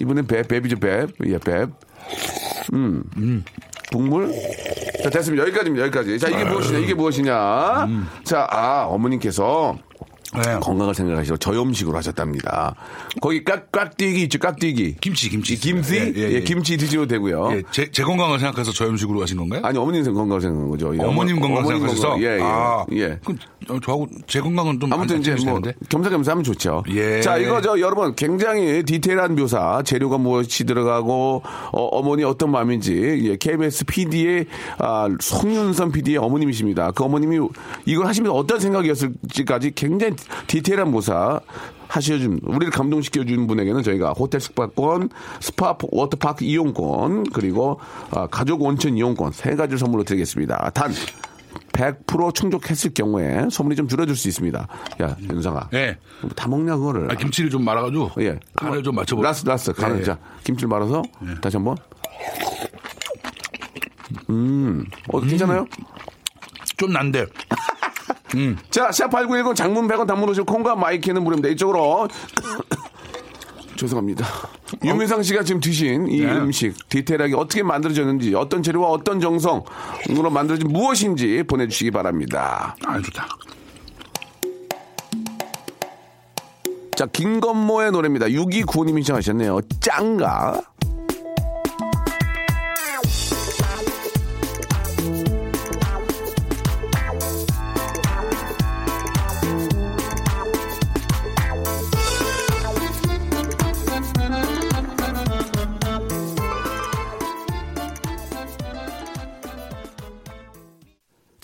이번엔 배, 뱀이죠, 뱀. 예, 뱀. 음. 국물. 자, 됐습니다. 여기까지입니다. 여기까지. 자, 이게 무엇이냐, 이게 무엇이냐. 자, 아, 어머님께서 네. 건강을 생각하시고 저염식으로 하셨답니다. 거기 깍, 깍띠기 있죠, 깍띠기. 김치, 김치. 이 김치? 예, 예, 예, 예. 김치 드셔도 되고요. 예, 제, 제 건강을 생각해서 저 음식으로 하신 건가요? 아니, 어머님 건강을 생각한 거죠. 예, 어머님 어머- 건강 어머님 생각하셔서? 건강. 예, 예. 아, 예. 그, 어, 저하고 제 건강은 좀 아무튼 안 이제 뭐? 겸사겸사 하면 좋죠. 예. 자, 이거 저 여러분 굉장히 디테일한 묘사, 재료가 무엇이 들어가고 어머니 어떤 마음인지 예, KBS PD의 아, 송윤선 PD의 어머님이십니다. 그 어머님이 이걸 하시면서 어떤 생각이었을지까지 굉장히 디테일한 묘사 하셔준 우리를 감동시켜 준 분에게는 저희가 호텔 숙박권, 스파 워터파크 이용권 그리고 아, 가족 온천 이용권 세 가지를 선물로 드리겠습니다. 단 100% 충족했을 경우에 선물이 좀 줄어들 수 있습니다. 야, 민상아. 예. 다 먹냐, 그거를. 아, 김치를 좀 말아가지고. 예. 간을 좀 맞춰보세요. 라스, 라스. 간을. 예. 자, 김치를 말아서 다시 한 번. 음, 어, 괜찮아요? 좀 난데. 자, 샵8910 장문 100원 단문 50원이고 콩과 my K는 무료입니다. 이쪽으로. 죄송합니다. 유민상 씨가 지금 드신 이 네. 음식 디테일하게 어떻게 만들어졌는지 어떤 재료와 어떤 정성으로 만들어진 무엇인지 보내주시기 바랍니다. 아, 좋다. 자, 김건모의 노래입니다. 6295님이 신청하셨네요. 짱가.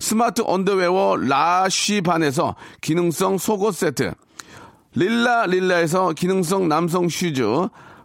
스마트 언더웨어 라쉬반에서 기능성 속옷 세트, 릴라 릴라에서 기능성 남성 슈즈,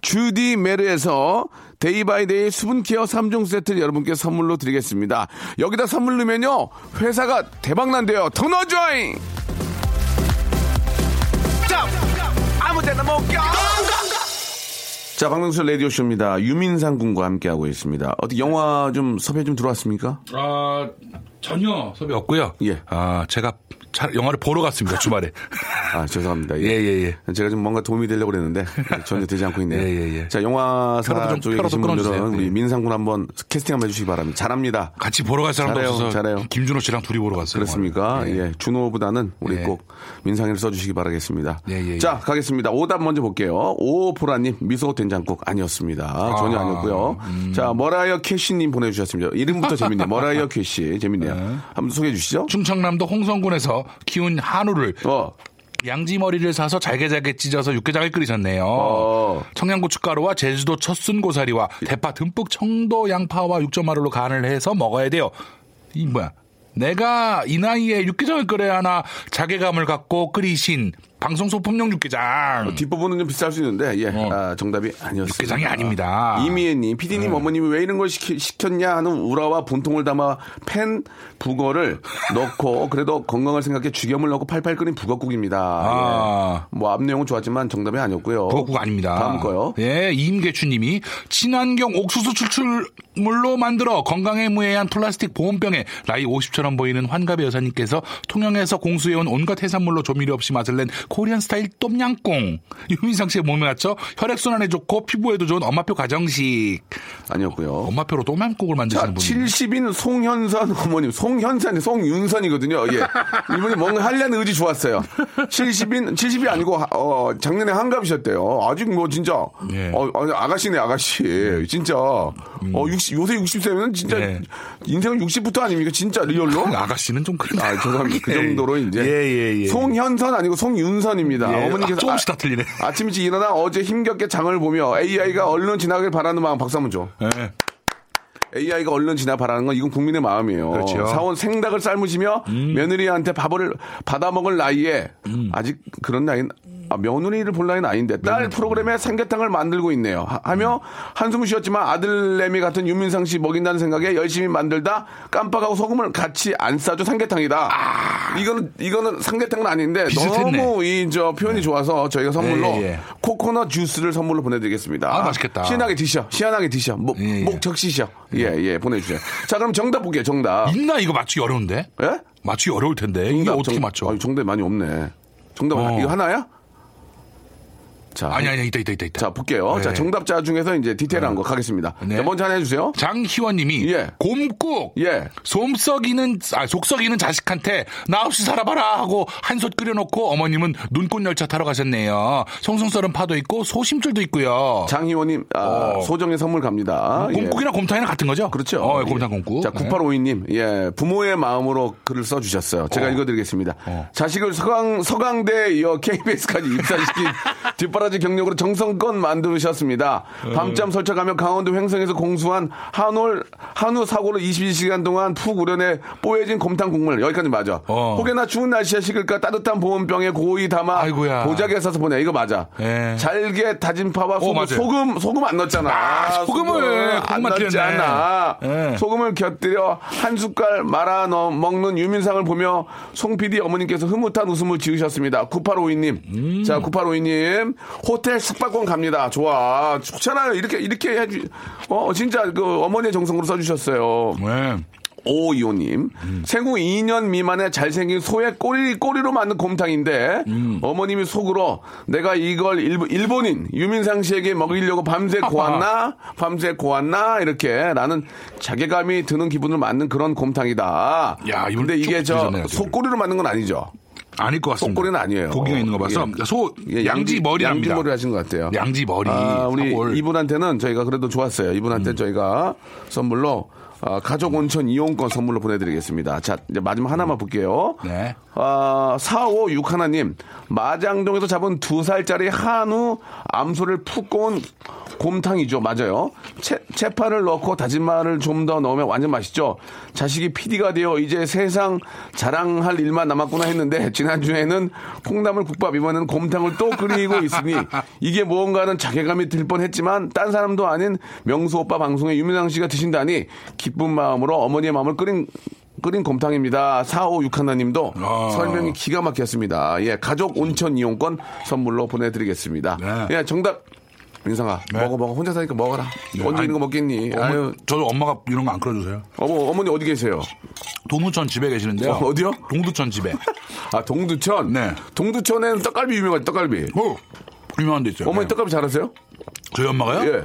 주디 메르에서 day by day 수분케어 3종 세트를 여러분께 선물로 드리겠습니다. 여기다 선물 넣으면요, 회사가 대박난대요. 더 넣어줘잉! 아무 데나 못 가! 자, 박명수 라디오쇼입니다. 유민상 군과 함께하고 있습니다. 어떻게 영화 좀 섭외 좀 들어왔습니까? 아, 전혀 섭외 없고요. 예. 아, 제가 차- 영화를 보러 갔습니다, 주말에. 아, 죄송합니다. 예, 예, 예. 제가 좀 뭔가 도움이 되려고 그랬는데 전혀 되지 않고 있네요. 예, 예, 예. 자, 영화사 좀- 쪽에 계신 분들은. 우리 예. 민상군 한번 캐스팅 한번 해주시기 바랍니다. 잘합니다. 같이 보러 갈 사람도 잘해요, 없어서 잘해요. 김준호 씨랑 둘이 보러 갔어요. 그렇습니까? 영화를. 예. 준호보다는 우리 예. 꼭 민상이를 써주시기 바라겠습니다. 예, 예, 예. 자, 가겠습니다. 오답 먼저 볼게요. 오보라님, 미소 된장국 아니었습니다. 전혀 아, 아니었고요. 음. 자, 머라이어 캐시님 보내주셨습니다. 이름부터 재밌네요. 머라이어 캐시. 재밌네요. 한번 소개해 주시죠. 충청남도 홍성군에서 키운 한우를 어, 양지 머리를 사서 잘게 잘게 찢어서 육개장을 끓이셨네요. 어. 청양고춧가루와 제주도 첫순 고사리와 대파 듬뿍 청도 양파와 육전마루로 간을 해서 먹어야 돼요. 이 뭐야? 내가 이 나이에 육개장을 끓여야 하나 자괴감을 갖고 끓이신 방송 소품용 육개장. 뒷부분은 좀 비쌀 수 있는데, 예. 어. 아, 정답이 아니었습니다. 육개장이 아닙니다. 이미애님, 피디님 어머님이 왜 이런 걸 시키, 시켰냐 하는 우라와 분통을 담아 팬 북어를 넣고 그래도 건강을 생각해 죽염을 넣고 팔팔 끓인 북어국입니다. 아. 예. 뭐 앞 내용은 좋았지만 정답이 아니었고요. 북어국 아닙니다. 다음 거요. 예, 이임계추님이 친환경 옥수수 추출물로 만들어 건강에 무해한 플라스틱 보온병에 나이 50처럼 보이는 환갑의 여사님께서 통영에서 공수해온 온갖 해산물로 조미료 없이 맛을 낸 코리안 스타일 똠양꿍. 유민상 씨의 몸에 맞춰 혈액순환에 좋고 피부에도 좋은 엄마표 가정식. 아니었고요. 엄마표로 똠양꿍을 자, 만드시는 분. 70인 송현선 어머님, 송현선이 송윤선이거든요. 예. 이분이 뭔가 하려는 의지 좋았어요. 70인, 70이 아니고, 어, 작년에 한갑이셨대요. 아직 뭐 진짜, 예. 어, 아니, 아가씨네, 아가씨. 진짜. 어, 60, 요새 60세면 진짜 예. 인생은 60부터 아닙니까? 진짜 리얼로? 아가씨는 좀 그래. 아, 죄송합니다. 그 정도로 이제. 예, 예, 예. 송현선 아니고 송윤 선입니다. 예. 어머니께서. 아, 조금씩 다 틀리네. 아침 일찍 일어나 어제 힘겹게 장을 보며 AI가 얼른 지나길 바라는 마음 박수 한번 줘. 예. AI가 얼른 지나 바라는 건 이건 국민의 마음이에요. 그렇죠. 음. 사원 생닭을 삶으시며 며느리한테 밥을 받아 먹을 나이에 아직 그런 나이는 아, 며느리를 볼 나이는 아닌데 딸 프로그램에 삼계탕을 만들고 있네요. 하, 며 한숨 쉬었지만 아들내미 같은 유민상 씨 먹인다는 생각에 열심히 만들다 깜빡하고 소금을 같이 안 싸줘 삼계탕이다. 이거는 이거는 삼계탕은 아닌데 아. 비슷했네. 너무 이 저 표현이 좋아서 저희가 선물로 예, 예. 코코넛 주스를 선물로 보내드리겠습니다. 아, 맛있겠다. 시원하게 드셔, 시원하게 드셔, 목, 예, 예. 목 적시셔. 예, 예, 보내주세요. 자, 그럼 정답 볼게요, 정답. 있나 이거 맞추기 어려운데? 예? 맞추기 어려울 텐데. 이게 정답, 어떻게 정- 맞춰? 아유, 정답이 많이 없네. 정답, 어. 이거 하나야? 자, 아니, 아니, 있다, 있다, 있다. 있다. 자, 볼게요. 네. 자, 정답자 중에서 이제 디테일한 거 가겠습니다. 네. 자, 먼저 하나 해주세요. 장희원 님이 예. 곰국 예. 솜썩이는 아 속썩이는 자식한테 나 없이 살아봐라 하고 한솥 끓여놓고 어머님은 눈꽃 열차 타러 가셨네요. 송송 썰은 파도 있고 소심줄도 있고요. 장희원 님, 아, 어. 소정의 선물 갑니다. 예. 곰국이나 곰탕이나 같은 거죠? 그렇죠. 어, 예. 곰탕 곰국. 자, 네. 9852 님, 예, 부모의 마음으로 글을 써주셨어요. 제가 어. 읽어드리겠습니다. 어. 자식을 서강, 서강대 KBS까지 입사시킨 뒷바라지 가지 경력으로 정성껏 만드셨습니다. 밤잠 설쳐가며 강원도 횡성에서 공수한 한올 한우 사고를 22시간 동안 푹 우려내 뽀얘진 곰탕 국물 여기까지 맞아. 어. 혹여나 추운 날씨에 식을까 따뜻한 보온병에 고이 담아 아이고야. 보자기에 싸서 보내. 이거 맞아. 예. 잘게 다진 파와 소금, 맞아요. 소금 소금 안 넣었잖아. 아, 소금을 안 넣지. 않아. 예. 소금을 곁들여 한 숟갈 말아 넣어 먹는 유민상을 보며 송 PD 어머님께서 흐뭇한 웃음을 지으셨습니다. 9852님. 음. 자, 9852님. 호텔 숙박권 갑니다. 좋아. 좋잖아요. 이렇게, 이렇게 해주, 어, 진짜 그 어머니의 정성으로 써주셨어요. 네. 오이호님 생후 2년 미만의 잘생긴 소의 꼬리 꼬리로 만든 곰탕인데 어머님이 속으로 내가 이걸 일, 일본 인 유민상 씨에게 먹이려고 밤새 고았나 밤새 고았나 이렇게 나는 자괴감이 드는 기분을 만든 그런 곰탕이다. 야, 근데 이게 쭉 저. 속꼬리로 만든 건 아니죠. 아닐 것 같습니다. 속꼬리는 아니에요. 고기가 있는 거 봐서 예. 소 예, 양지 머리랍니다. 양지 머리 하신 것 같아요. 양지 머리. 아, 우리 사골. 이분한테는 저희가 그래도 좋았어요. 이분한테 저희가 선물로 아, 가족 온천 이용권 선물로 보내드리겠습니다. 자, 이제 마지막 하나만 볼게요. 네. 아, 4561 하나님, 마장동에서 잡은 두 살짜리 한우 암소를 푹 구운 곰탕이죠. 맞아요. 채, 채파를 넣고 다진 마늘 좀더 넣으면 완전 맛있죠. 자식이 PD가 되어 이제 세상 자랑할 일만 남았구나 했는데, 지난주에는 콩나물 국밥, 이번에는 곰탕을 또 끓이고 있으니, 이게 무언가는 자괴감이 들 뻔 했지만, 딴 사람도 아닌 명수 오빠 방송에 유민상 씨가 드신다니, 기쁜 마음으로 어머니의 마음을 끓인 끓인 곰탕입니다. 4561 하나님도 아. 설명이 기가 막혔습니다. 예, 가족 온천 이용권 선물로 보내드리겠습니다. 네. 예, 정답. 민상아, 네. 먹어, 먹어. 혼자 사니까 먹어라. 언제 아니, 이런 거 먹겠니? 어머, 아유, 저도 엄마가 이런 거 안 끓여주세요. 어머, 어머니 어디 계세요? 동두천 집에 계시는데요. 어, 어디요? 동두천 집에. 아, 동두천? 네. 동두천에는 떡갈비 유명하죠, 떡갈비. 어, 유명한 데 있어요. 어머니 네. 떡갈비 잘하세요? 저희 엄마가요? 예.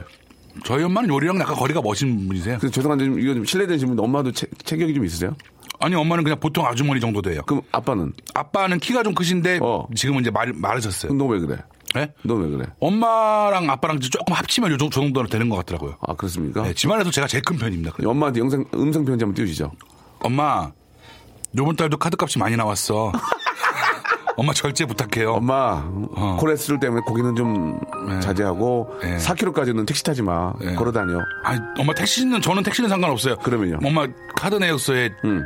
저희 엄마는 요리랑 약간 거리가 멋진 분이세요. 그래서 죄송한데 좀 이거 좀 실례되는 질문인데 엄마도 체, 체격이 좀 있으세요? 아니 엄마는 그냥 보통 아주머니 정도 돼요. 그럼 아빠는? 아빠는 키가 좀 크신데 어. 지금은 이제 말, 마르셨어요. 너 왜 그래? 네? 너 왜 그래? 엄마랑 아빠랑 조금 합치면 요 정도는 되는 것 같더라고요. 아, 그렇습니까? 네, 집안에서 제가 제일 큰 편입니다. 그래서. 엄마한테 영상, 음성 편지 한번 띄우시죠. 엄마, 요번 달도 카드값이 많이 나왔어. 엄마 절제 부탁해요. 엄마 어. 콜레스테롤 때문에 고기는 좀 네. 자제하고 네. 4kg까지는 택시 타지 마 네. 걸어 다녀 아니, 엄마 택시는 저는 택시는 상관없어요. 그러면요? 엄마 카드 내역서에 음.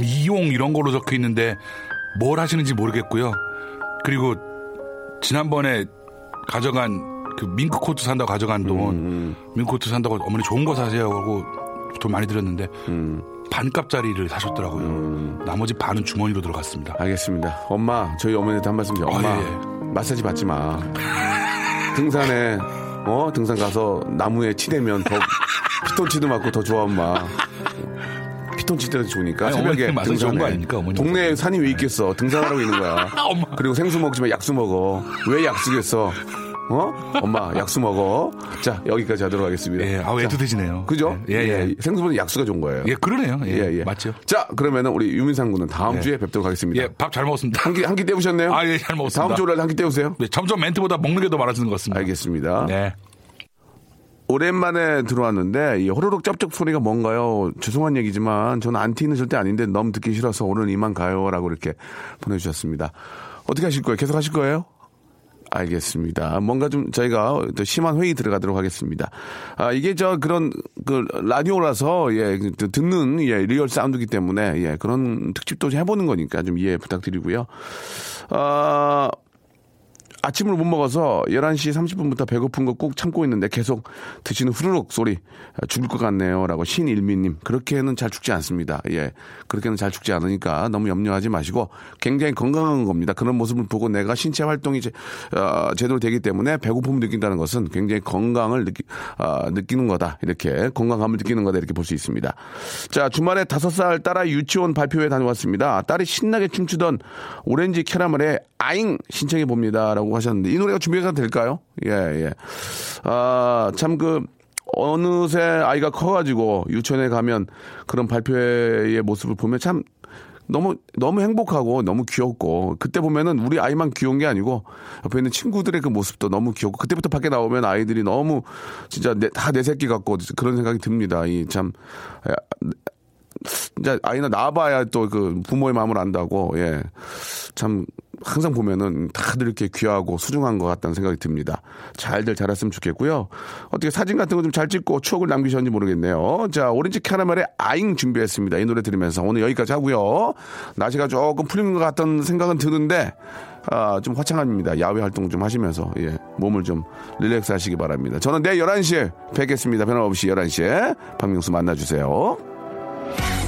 이용 이런 걸로 적혀 있는데 뭘 하시는지 모르겠고요. 그리고 지난번에 가져간 그 밍크 코트 산다고 가져간 돈 음, 밍크 코트 산다고 어머니 좋은 거 사세요 하고 돈 많이 드렸는데 음. 반값짜리를 사셨더라고요. 나머지 반은 주머니로 들어갔습니다. 알겠습니다. 엄마 저희 어머니한테 한 말씀 드려요. 엄마 아, 예, 마사지 받지 마. 등산에 어 등산 가서 나무에 치대면 더 피톤치드 맞고 더 좋아 엄마. 피톤치드가 좋으니까 아니, 새벽에 거 아닙니까, 동네에 산이 왜 있겠어? 등산하라고 있는 거야. 그리고 생수 먹지만 약수 먹어. 왜 약수겠어 어 엄마 약수 먹어 자 여기까지 하도록 하겠습니다 예, 아우 자, 애틋해지네요. 그죠? 예, 예. 생수보다 약수가 좋은 거예요. 예, 그러네요. 예, 예, 예. 맞죠. 자, 그러면은 우리 유민상 군은 다음 예. 주에 뵙도록 하겠습니다. 예, 밥 잘 먹었습니다. 한 끼, 한끼 때우셨네요? 아, 예, 잘 먹었습니다. 다음 주 월요일 한끼 때우세요? 네, 점점 멘트보다 먹는 게 더 많아지는 것 같습니다. 알겠습니다. 네. 오랜만에 들어왔는데, 이 호로록 쩝쩝 소리가 뭔가요? 죄송한 얘기지만, 저는 안티는 절대 아닌데, 너무 듣기 싫어서 오늘 이만 가요. 라고 이렇게 보내주셨습니다. 어떻게 하실 거예요? 계속 하실 거예요? 알겠습니다. 뭔가 좀 저희가 또 심한 회의 들어가도록 하겠습니다. 아, 이게 저 그런 그 라디오라서 예, 그 듣는 예, 리얼 사운드기 때문에 예, 그런 특집도 좀 해보는 거니까 좀 이해 부탁드리고요. 아, 아침을 못 먹어서 11시 30분부터 배고픈 거꾹 참고 있는데 계속 드시는 후루룩 소리 아, 죽을 것 같네요. 라고 신일미님. 그렇게는 잘 죽지 않습니다. 예. 그렇게는 잘 죽지 않으니까 너무 염려하지 마시고 굉장히 건강한 겁니다. 그런 모습을 보고 내가 신체 활동이 제, 어, 제대로 되기 때문에 배고픔을 느낀다는 것은 굉장히 건강을 느끼, 어, 느끼는 거다. 이렇게 건강함을 느끼는 거다. 이렇게 볼 수 있습니다. 자, 주말에 다섯 살 딸아 유치원 발표회 다녀왔습니다. 딸이 신나게 춤추던 오렌지 캐러멜의 아잉 신청해 봅니다. 라고 하셨는데 이 노래가 준비가 될까요? 예, 예. 아, 참 그, 어느새 아이가 커가지고 유치원에 가면 그런 발표회의 모습을 보면 참 너무 너무 행복하고 너무 귀엽고 그때 보면은 우리 아이만 귀여운 게 아니고 옆에 있는 친구들의 그 모습도 너무 귀엽고 그때부터 밖에 나오면 아이들이 너무 진짜 다내 새끼 같고 그런 생각이 듭니다. 이 참 이제 아이는 낳아봐야 또 그 부모의 마음을 안다고, 예. 참, 항상 보면은 다들 이렇게 귀하고 소중한 것 같다는 생각이 듭니다. 잘들 자랐으면 좋겠고요. 어떻게 사진 같은 거 좀 잘 찍고 추억을 남기셨는지 모르겠네요. 자, 오렌지 캐러멜의 아잉 준비했습니다. 이 노래 들으면서 오늘 여기까지 하고요. 날씨가 조금 풀린 것 같다는 생각은 드는데, 아, 좀 화창합니다. 야외 활동 좀 하시면서, 예, 몸을 좀 릴렉스 하시기 바랍니다. 저는 내일 11시에 뵙겠습니다. 변함없이 11시에 박명수 만나주세요. Bye.